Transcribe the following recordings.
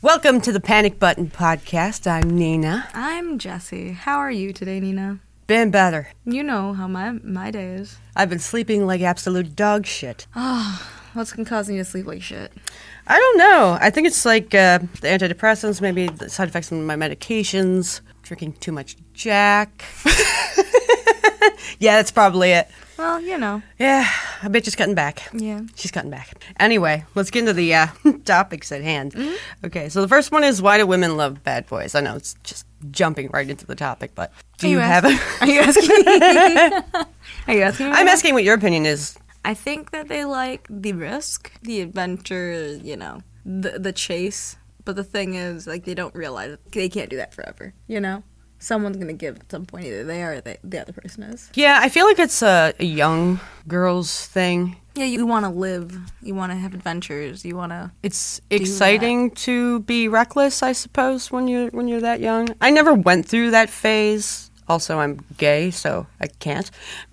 Welcome to the Panic Button Podcast. I'm Nina. I'm Jesse. How are you today, Nina? Been better. You know how my my day is. I've been sleeping like absolute dog shit. What's been causing you to sleep like shit? I don't know. I think it's like uh, the antidepressants, maybe the side effects of my medications, drinking too much Jack. yeah, that's probably it. Well, you know. Yeah, I bitch is cutting back. Yeah. She's cutting back. Anyway, let's get into the uh, topics at hand. Okay, so the first one is why do women love bad boys? I know it's just jumping right into the topic, but do Are you, you have a? Are you asking are you asking? I'm asking what your opinion is. I think that they like the risk, the adventure, you know, the the chase. But the thing is, like, they don't realize they can't do that forever. You know, someone's gonna give at some point. Either they are, or they, the other person is. Yeah, I feel like it's a, a young girl's thing. Yeah, you want to live. You want to have adventures. You want to. It's exciting to be reckless, I suppose, when you're when you're that young. I never went through that phase. Also, I'm gay, so I can't.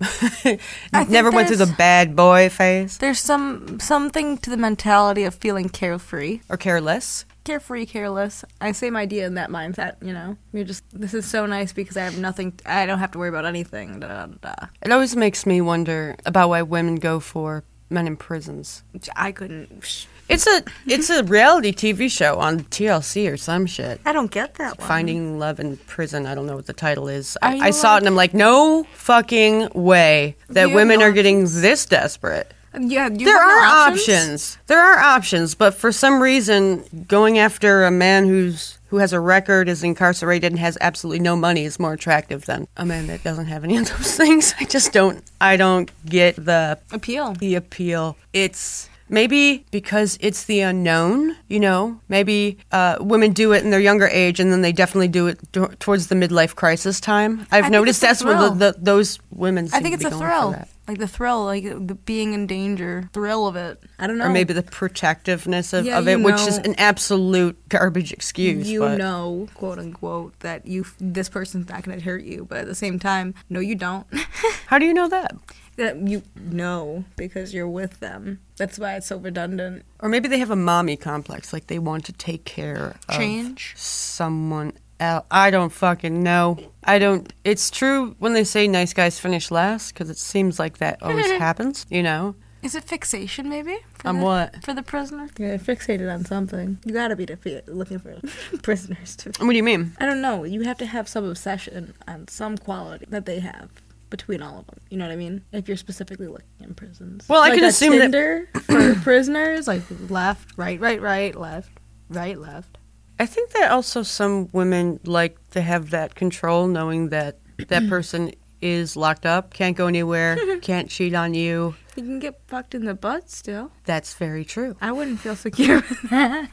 think never went through the bad boy phase There's some something to the mentality of feeling carefree. or careless. carefree, careless. I same idea in that mindset. You know, you're just this is so nice because I have nothing. I don't have to worry about anything. Da, da, da. It always makes me wonder about why women go for men in prisons. I couldn't. It's a it's a reality TV show on TLC or some shit. I don't get that one. Finding Love in Prison. I don't know what the title is. Are I, I saw it and I'm like, no fucking way that women are getting this desperate. Yeah, you There are options. There are options, but for some reason, going after a man who's who has a record, is incarcerated, and has absolutely no money is more attractive than a man that doesn't have any of those things. I just don't. I don't get the Appeal. the appeal. It's maybe because it's the unknown, you know. Maybe uh, women do it in their younger age, and then they definitely do it t- towards the midlife crisis time. I've noticed that's where the, the, those women. Seem I think to it's be a thrill. Like the thrill, like the being in danger, thrill of it. I don't know. Or maybe the protectiveness of, Yeah, of it, which is an absolute garbage excuse. you but know, quote unquote, that you this person's not going to hurt you, but at the same time, no, you don't. How do you know that? that you know because you're with them. That's why it's so redundant. Or maybe they have a mommy complex, like they want to take care Change. of someone else. I don't fucking know. I don't. It's true when they say nice guys finish last, because it seems like that always happens. You know, Is it fixation, maybe? For On the, what? For the prisoner? Yeah, fixated on something. You gotta be defe- looking for prisoners to. what do you mean? I don't know. You have to have some obsession on some quality that they have between all of them. You know what I mean? If you're specifically looking in prisons. Well, I can a assume that- for prisoners, like left, right, right, right, left, right, left. I think that also some women like to have that control, knowing that that person is locked up, can't go anywhere, can't cheat on you. You can get fucked in the butt still. That's very true. I wouldn't feel secure with that.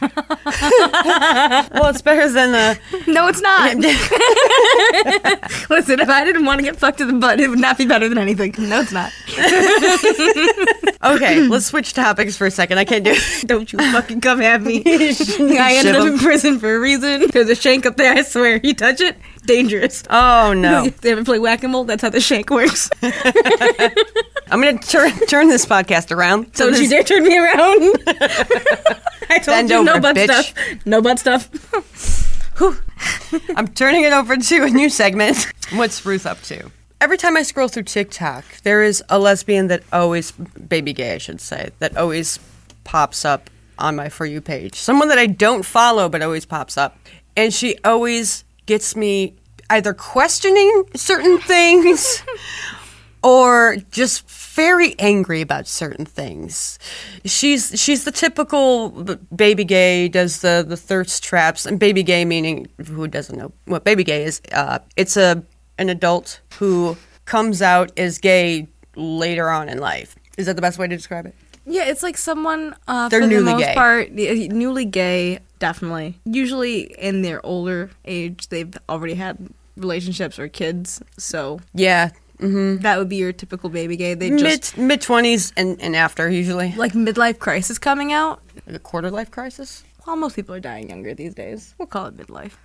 Well, it's better than uh, No, it's not. Listen, if I didn't want to get fucked in the butt, it would not be better than anything. No, it's not. Okay, let's switch topics for a second. I can't do. It. Don't you fucking come at me. I ended up in prison for a reason. There's a shank up there, I swear. You touch it, dangerous. Oh no! They ever play whack a mole? That's how the shank works. I'm gonna turn turn this podcast around. So Don't you this, dare turn me around. I told Bend you no over, butt bitch. stuff. No butt stuff. I'm turning it over to a new segment. What's Ruth up to? Every time I scroll through TikTok, there is a lesbian that always, baby gay, I should say, that always pops up on my For You page. Someone that I don't follow, but always pops up. And she always gets me either questioning certain things or just very angry about certain things. She's she's the typical baby gay does the the thirst traps and baby gay meaning who doesn't know what baby gay is. Uh, it's a an adult who comes out as gay later on in life. Is that the best way to describe it? Yeah, it's like someone uh, They're for the newly most gay. part y- newly gay, definitely. Usually in their older age, they've already had relationships or kids, so Yeah, hmm that would be your typical baby gay. They just mid mid twenties and and after usually like midlife crisis coming out. like a quarter life crisis. Well, most people are dying younger these days. We'll call it midlife.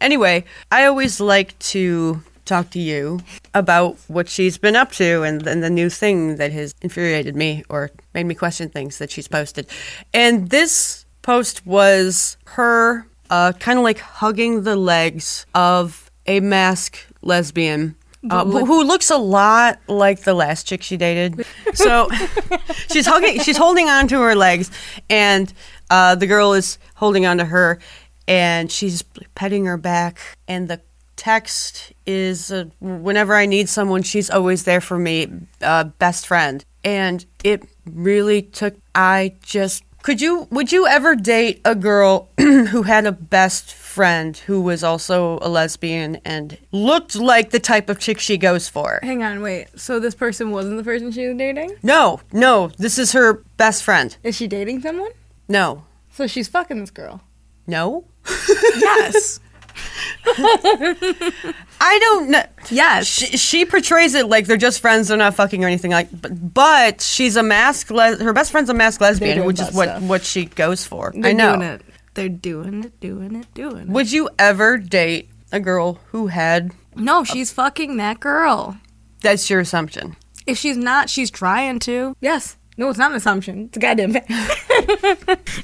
Anyway, I always like to talk to you about what she's been up to and, and the new thing that has infuriated me or made me question things that she's posted. And this post was her uh, kind of like hugging the legs of a mask lesbian. Uh, who, who looks a lot like the last chick she dated. So she's hugging, she's holding on to her legs, and uh, the girl is holding on to her, and she's petting her back. And the text is, uh, "Whenever I need someone, she's always there for me, uh, best friend." And it really took. I just could you would you ever date a girl who had a best friend who was also a lesbian and looked like the type of chick she goes for? Hang on, wait. So this person wasn't the person she was dating? No, no, this is her best friend. Is she dating someone? No. So she's fucking this girl. No? Yes. I don't know. yes. She, she portrays it like they're just friends, they're not fucking or anything like. But, but she's a mask. Le- her best friend's a mask lesbian, which is what stuff. what she goes for. They're I know. doing it. They're doing it, doing it, doing it. Would you ever date a girl who had? No, she's fucking that girl. That's your assumption. If she's not, she's trying to. Yes. No, it's not an assumption. It's a goddamn fact.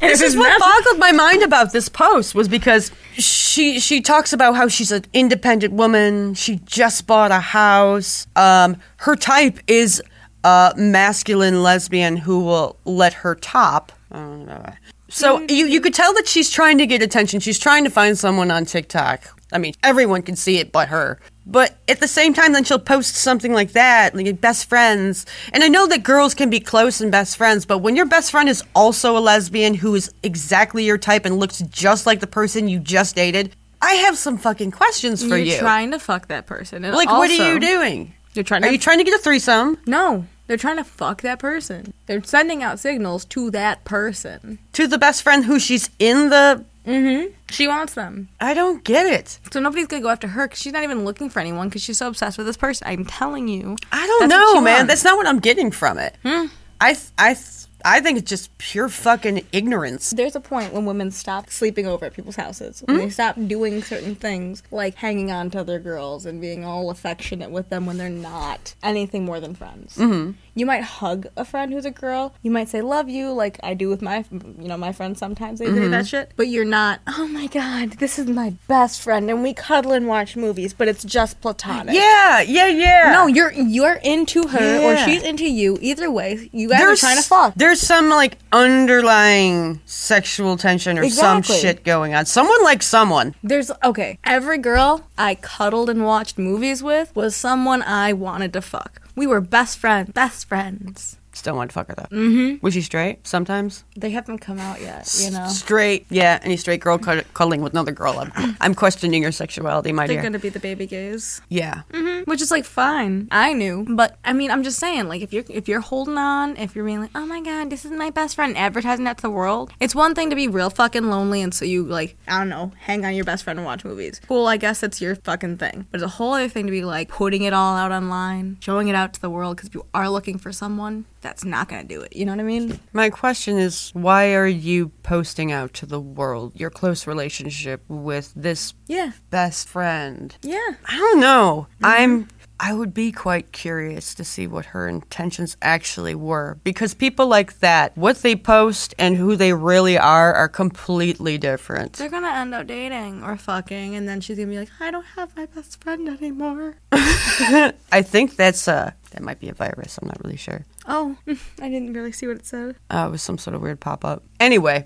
This is what boggled my mind about this post was because she she talks about how she's an independent woman. She just bought a house. Um, her type is a masculine lesbian who will let her top. I don't know. So you you could tell that she's trying to get attention. She's trying to find someone on TikTok. I mean, everyone can see it but her. But at the same time, then she'll post something like that, like best friends. And I know that girls can be close and best friends, but when your best friend is also a lesbian who is exactly your type and looks just like the person you just dated, I have some fucking questions for You're you. trying to fuck that person. And like, what are you doing? You're trying To Are you trying to get a threesome No, they're trying to fuck that person. They're sending out signals to that person. to the best friend who she's in the? Mm-hmm. She wants them. I don't get it. So nobody's gonna go after her because she's not even looking for anyone because she's so obsessed with this person. I'm telling you. I don't know, man. wants. That's not what I'm getting from it. Hmm. I, th- I, th- I think it's just pure fucking ignorance. There's a point when women stop sleeping over at people's houses. When they stop doing certain things like hanging on to other girls and being all affectionate with them when they're not anything more than friends. Mm-hmm. You might hug a friend who's a girl. You might say "love you" like I do with my, you know, my friends. Sometimes they do that shit. But you're not. Oh my god, this is my best friend, and we cuddle and watch movies, but it's just platonic. Yeah, yeah, yeah. No, you're you're into her or she's into you. Either way, you guys are trying to fuck. There's some like underlying sexual tension or Exactly. some shit going on. Someone likes someone. There's okay. Every girl I cuddled and watched movies with was someone I wanted to fuck. We were best friends. Best friends. Still want to fuck her though. Mm-hmm. Was she straight? Sometimes. They haven't come out yet, you know. Straight. Yeah, any straight girl cud- cuddling with another girl. I'm, I'm questioning your sexuality, my They're dear. gonna be the baby gays, Yeah. which is like fine. I knew, but I mean, I'm just saying, like, if you're if you're holding on, if you're being like, oh my god, this is my best friend, advertising that to the world, it's one thing to be real fucking lonely, and so you like, I don't know, hang on your best friend and watch movies. Cool, I guess that's your fucking thing. But it's a whole other thing to be like putting it all out online, showing it out to the world, because you are looking for someone, that's not gonna do it. You know what I mean? My question is, why are you posting out to the world your close relationship with this Yeah, best friend? yeah. I don't know. I'm. I would be quite curious to see what her intentions actually were because people like that, what they post and who they really are, are completely different. They're gonna end up dating or fucking, and then she's gonna be like, I don't have my best friend anymore. I think that's uh that might be a virus. I'm not really sure. Oh, I didn't really see what it said. Uh, it was some sort of weird pop up. Anyway,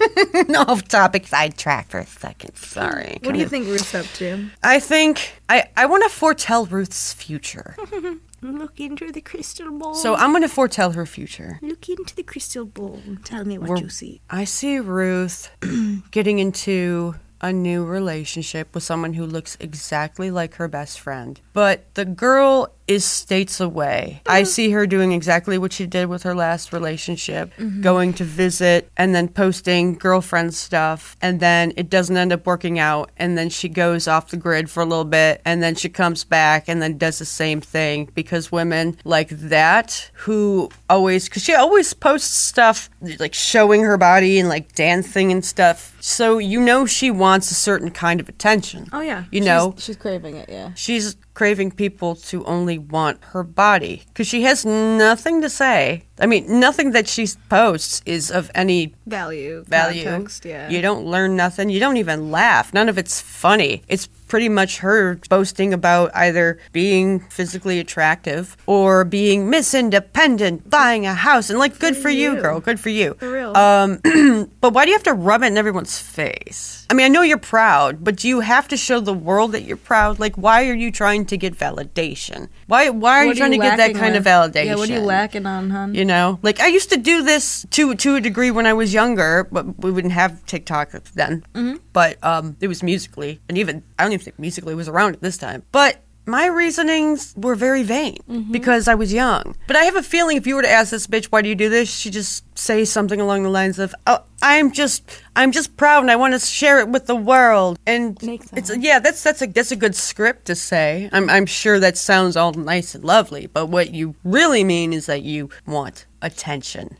off topic. Sidetrack for a second. Sorry. What do you think Ruth's up to? I think I I want to foretell Ruth's future. Look into the crystal ball. So I'm going to foretell her future. look into the crystal ball and tell me what We're- you see. I see Ruth getting into a new relationship with someone who looks exactly like her best friend. But the girl is states away. I see her doing exactly what she did with her last relationship, mm-hmm. going to visit and then posting girlfriend stuff. And then it doesn't end up working out. And then she goes off the grid for a little bit. And then she comes back and then does the same thing because women like that who always, because she always posts stuff like showing her body and like dancing and stuff. So you know she wants a certain kind of attention. Oh yeah, You know, she's, she's craving it. Yeah. she's craving people to only want her body because she has nothing to say. I mean, nothing that she posts is of any Value. value. Context, yeah. You don't learn nothing. You don't even laugh. None of it's funny. It's pretty much her boasting about either being physically attractive or being Miss Independent, buying a house, and like, good for you, you. girl. Good for you. For real. Um, but why do you have to rub it in everyone's face? I mean, I know you're proud, but do you have to show the world that you're proud? Like, why are you trying to get validation? Why Why are you What trying to get that kind of validation? Yeah, what are you lacking on, hun? You know, like I used to do this to to a degree when I was younger, but we wouldn't have TikTok then. Mm-hmm. But um, it was Musical.ly, and even I don't even think Musical.ly was around at this time. But my reasonings were very vain mm-hmm. because I was young. But I have a feeling if you were to ask this bitch, "Why do you do this?" She'd just say something along the lines of, "Oh, I'm just, I'm just proud, and I want to share it with the world." And it's yeah, that's that's a that's a good script to say. I'm I'm sure that sounds all nice and lovely, but what you really mean is that you want attention.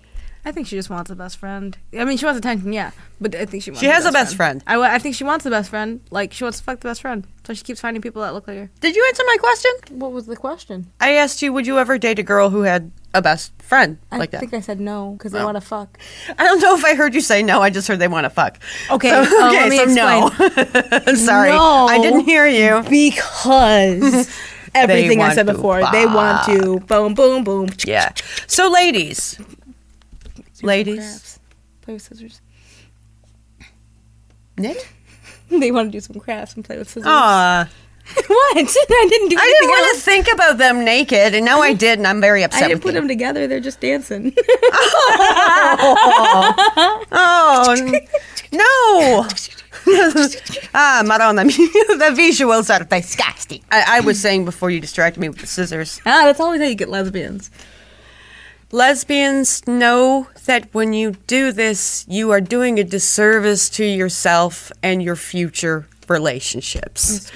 I think she just wants a best friend. I mean, she wants attention, yeah, but I think she wants. She has a best friend. I, I think she wants the best friend. Like she wants to fuck the best friend, so she keeps finding people that look like her. Did you answer my question? What was the question? I asked you, would you ever date a girl who had a best friend I like that? I think I said no because Oh. I want to fuck. I don't know if I heard you say no. I just heard they want to fuck. Okay, So, uh, okay, let me so no. I'm sorry. No. I didn't hear you. Because everything I want said to before, they want to boom, boom, boom. Yeah. So, ladies, ladies, Play with scissors. knit. They want to do some crafts and play with scissors. Aw, what? I didn't do I didn't want to think about them naked, and now I did, and I'm very upset. I didn't put them together. They're just dancing. Oh n- no! ah, Marona, the visuals are disgusting. I, I was saying before you distracted me with the scissors. ah, that's always how you get lesbians. Lesbians know that when you do this, you are doing a disservice to yourself and your future relationships.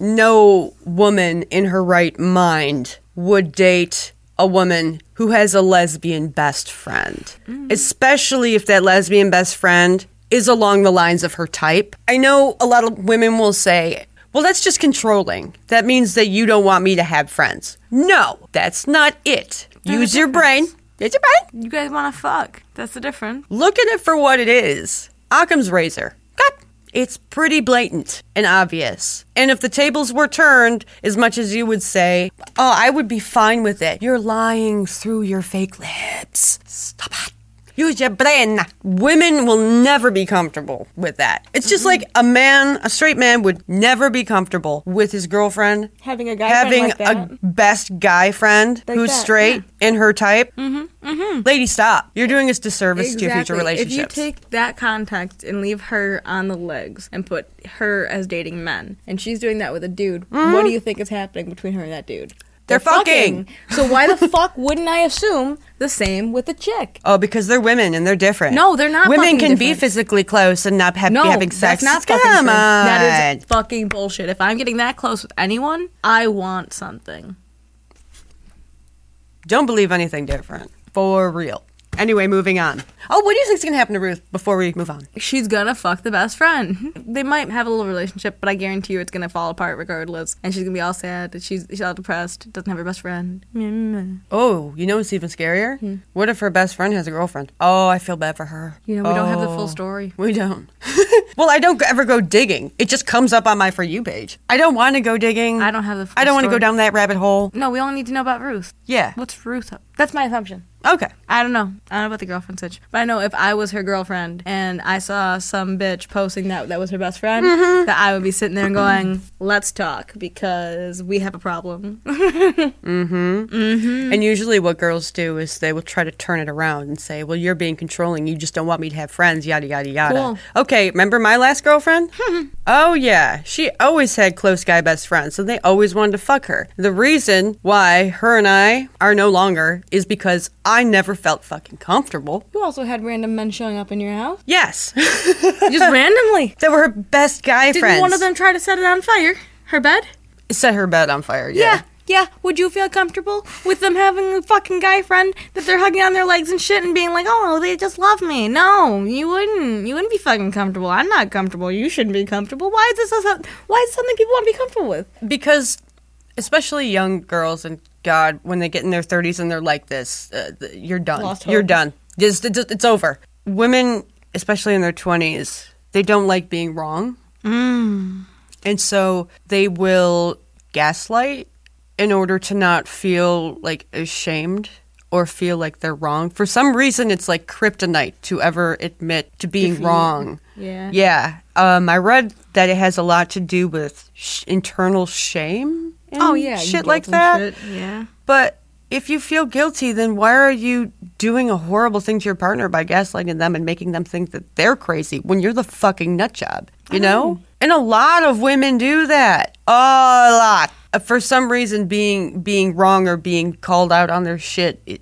No woman in her right mind would date a woman who has a lesbian best friend, mm. especially if that lesbian best friend is along the lines of her type. I know a lot of women will say, well, that's just controlling. That means that you don't want me to have friends. No, that's not it. Use your brain. Use your brain. You guys want to fuck. That's the difference. Look at it for what it is. Occam's razor. Cut. It's pretty blatant and obvious. And if the tables were turned, as much as you would say, oh, I would be fine with it. You're lying through your fake lips. Stop it. Use your brain. Women will never be comfortable with that. It's just like a man, a straight man would never be comfortable with his girlfriend Having a guy having friend like a best guy friend Like who's that, straight in her type. Mm-hmm, mm-hmm. Lady, stop. You're doing us disservice to your future relationships. If you take that context and leave her on the legs and put her as dating men, and she's doing that with a dude, what do you think is happening between her and that dude? They're fucking. So why the fuck wouldn't I assume the same with a chick? Oh, because they're women and they're different. No, they're not Women fucking can be physically close and not have, No, be having sex. that's not fucking Come true. on. That is fucking bullshit. If I'm getting that close with anyone, I want something. Don't believe anything different. For real. Anyway, moving on. Oh, what do you think's gonna happen to Ruth before we move on? She's gonna fuck the best friend. They might have a little relationship, but I guarantee you it's gonna fall apart regardless. And she's gonna be all sad that she's she's all depressed, doesn't have her best friend. Oh, you know what's even scarier? Hmm. What if her best friend has a girlfriend? Oh, I feel bad for her. You know, we don't have the full Oh, story. We don't. well, I don't ever go digging. It just comes up on my For You page. I don't want to go digging. I don't have the full I don't want to go down that rabbit hole. No, we only need to know about Ruth. Yeah. What's Ruth up? That's my assumption. Okay. I don't know. I don't know about the girlfriend switch. But I know if I was her girlfriend and I saw some bitch posting that that was her best friend, Mm-hmm. that I would be sitting there and going, let's talk because we have a problem. Mhm. Mhm. And usually, what girls do is they will try to turn it around and say, "Well, you're being controlling. You just don't want me to have friends." Yada yada yada. Cool. Okay, remember my last girlfriend? oh yeah, she always had close guy best friends, and they always wanted to fuck her. The reason why her and I are no longer is because I never felt fucking comfortable. you also had random men showing up in your house. Yes, Just randomly. they were her best guy Didn't friends. one of them try to set it on fire? Her bed? set her bed on fire? Yeah. Yeah. Yeah. Would you feel comfortable with them having a fucking guy friend that they're hugging on their legs and shit and being like, oh, they just love me? No, you wouldn't. You wouldn't be fucking comfortable. I'm not comfortable. You shouldn't be comfortable. Why is this? A, why is something people want to be comfortable with? because especially young girls and God, when they get in their 30s and they're like this, uh, you're done. You're done. Just, it's, it's over. Women, especially in their 20s, they don't like being wrong. Mm. And so they will gaslight in order to not feel like ashamed or feel like they're wrong. For some reason, it's like kryptonite to ever admit to being Defeat. wrong. Yeah. Yeah. Um, I read that it has a lot to do with sh- internal shame. and Oh yeah. Shit like that. shit. Yeah. But if you feel guilty, then why are you doing a horrible thing to your partner by gaslighting them and making them think that they're crazy when you're the fucking nut job? You know? And a lot of women do that. A lot. Uh, For some reason, being being wrong or being called out on their shit, it,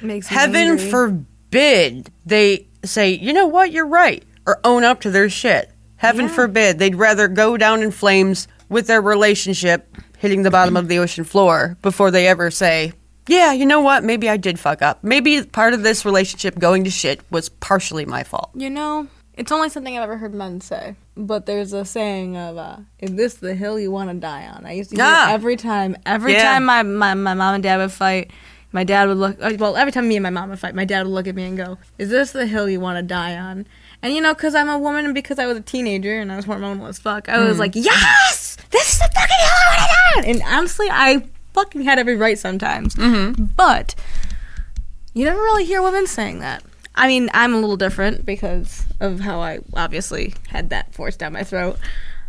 Makes heaven forbid they say, you know what, you're right, or own up to their shit. Heaven Yeah. forbid they'd rather go down in flames with their relationship hitting the bottom of the ocean floor before they ever say, yeah, you know what, maybe I did fuck up. Maybe part of this relationship going to shit was partially my fault. You know, it's only something I've ever heard men say. But there's a saying of, uh, "Is this the hill you want to die on?" I used to hear Ah. every time. Every Yeah. time my, my my mom and dad would fight, my dad would look. uh, Well, every time me and my mom would fight, my dad would look at me and go, "Is this the hill you want to die on?" And you know, because I'm a woman and because I was a teenager and I was hormonal as fuck, I was like, "Yes, this is the fucking hill I want to die on." And honestly, I fucking had every right sometimes. But you never really hear women saying that. I mean, I'm a little different because of how I obviously had that forced down my throat.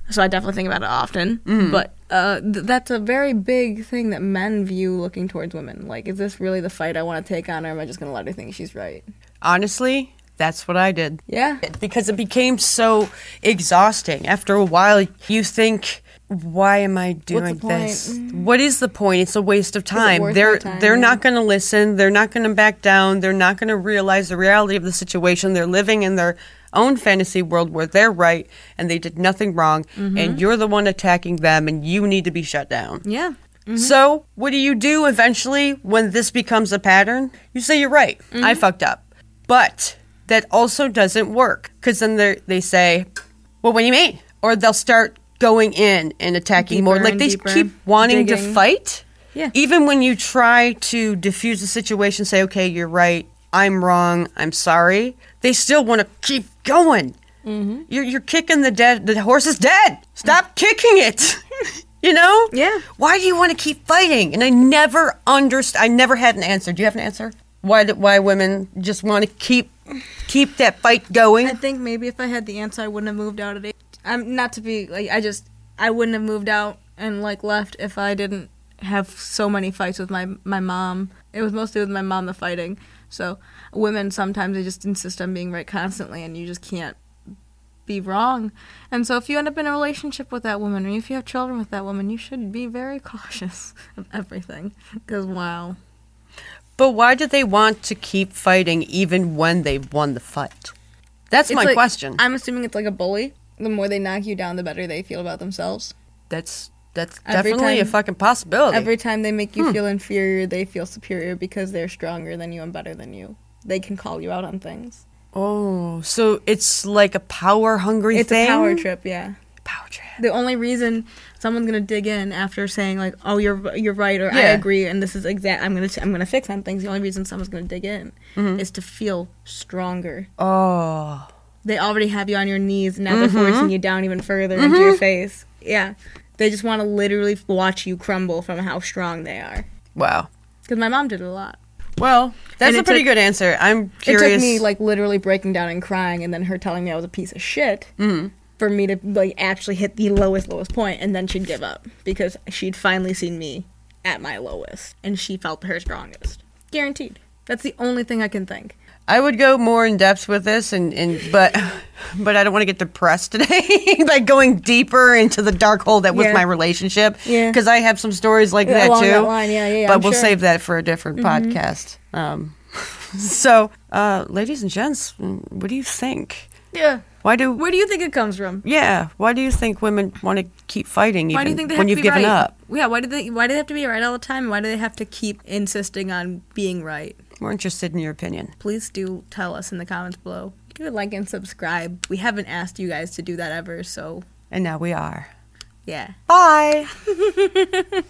So I definitely think about it often. But uh, th- that's a very big thing that men view looking towards women. Like, is this really the fight I want to take on, or am I just going to let her think she's right? Honestly, that's what I did. Yeah. because it became so exhausting. After a while, you think, "Why am I doing this? What is the point? It's a waste of time. they're time? they're not going to listen. They're not going to back down. They're not going to realize the reality of the situation. They're living in their own fantasy world where they're right and they did nothing wrong, Mm-hmm. and you're the one attacking them, and you need to be shut down." Yeah. So, what do you do eventually when this becomes a pattern? You say, You're right, Mm-hmm. I fucked up. But that also doesn't work because then they they say, Well, what do you mean? Or they'll start going in and attacking more. Like they deeper, keep wanting to fight. Yeah. Even when you try to diffuse the situation, say, Okay, you're right, I'm wrong, I'm sorry, they still want to keep going. Mm-hmm. You're, you're kicking the dead. The horse is dead. Stop kicking it. you know? Yeah. Why do you want to keep fighting? And I never underst I never had an answer. Do you have an answer? Why do, why women just want to keep keep that fight going? I think maybe if I had the answer, I wouldn't have moved out at eight. I'm not to be like I just I wouldn't have moved out and like left if I didn't have so many fights with my my mom. It was mostly with my mom the fighting. So women sometimes they just insist on being right constantly, and you just can't be wrong. And so if you end up in a relationship with that woman, or if you have children with that woman, you should be very cautious of everything. Because wow, but why do they want to keep fighting even when they've won the fight? That's It's my like- question. I'm assuming it's like a bully. The more they knock you down, the better they feel about themselves. that's that's Every definitely a fucking possibility. Every time they make you feel inferior, they feel superior because they're stronger than you and better than you. They can call you out on things. oh, so it's like a power hungry It's thing. a power trip, yeah. Power trip. The only reason someone's gonna dig in after saying like, "Oh, you're you're right," or "I agree," and this is exact, I'm gonna I'm gonna fix on things. The only reason someone's gonna dig in Mm-hmm. is to feel stronger. Oh, They already have you on your knees, and now they're Mm-hmm. forcing you down even further into your face. Yeah, they just want to literally watch you crumble from how strong they are. wow. Because my mom did it a lot. Well, that's a pretty took- good answer. I'm curious. It took me like literally breaking down and crying, and then her telling me I was a piece of shit Mm-hmm. for me to like actually hit the lowest lowest point, and then she'd give up because she'd finally seen me at my lowest, and she felt her strongest. Guaranteed. That's the only thing I can think. I would go more in depth with this, and, and but but I don't want to get depressed today by going deeper into the dark hole that was Yeah. my relationship. Yeah. because I have some stories like Yeah, that too. that line, yeah, yeah, But I'm we'll sure. Mm-hmm. save that for a different podcast. Um, so, uh, ladies and gents, what do you think? Yeah. Why do Where do you think it comes from? yeah? Why do you think women want to keep fighting even Why do you think they when have you've to be given right? up? Yeah. Why do they? Why do they have to be right all the time? Why do they have to keep insisting on being right? We're interested in your opinion. please do tell us in the comments below. Give a like and subscribe. We haven't asked you guys to do that ever, so And now we are. yeah. Bye.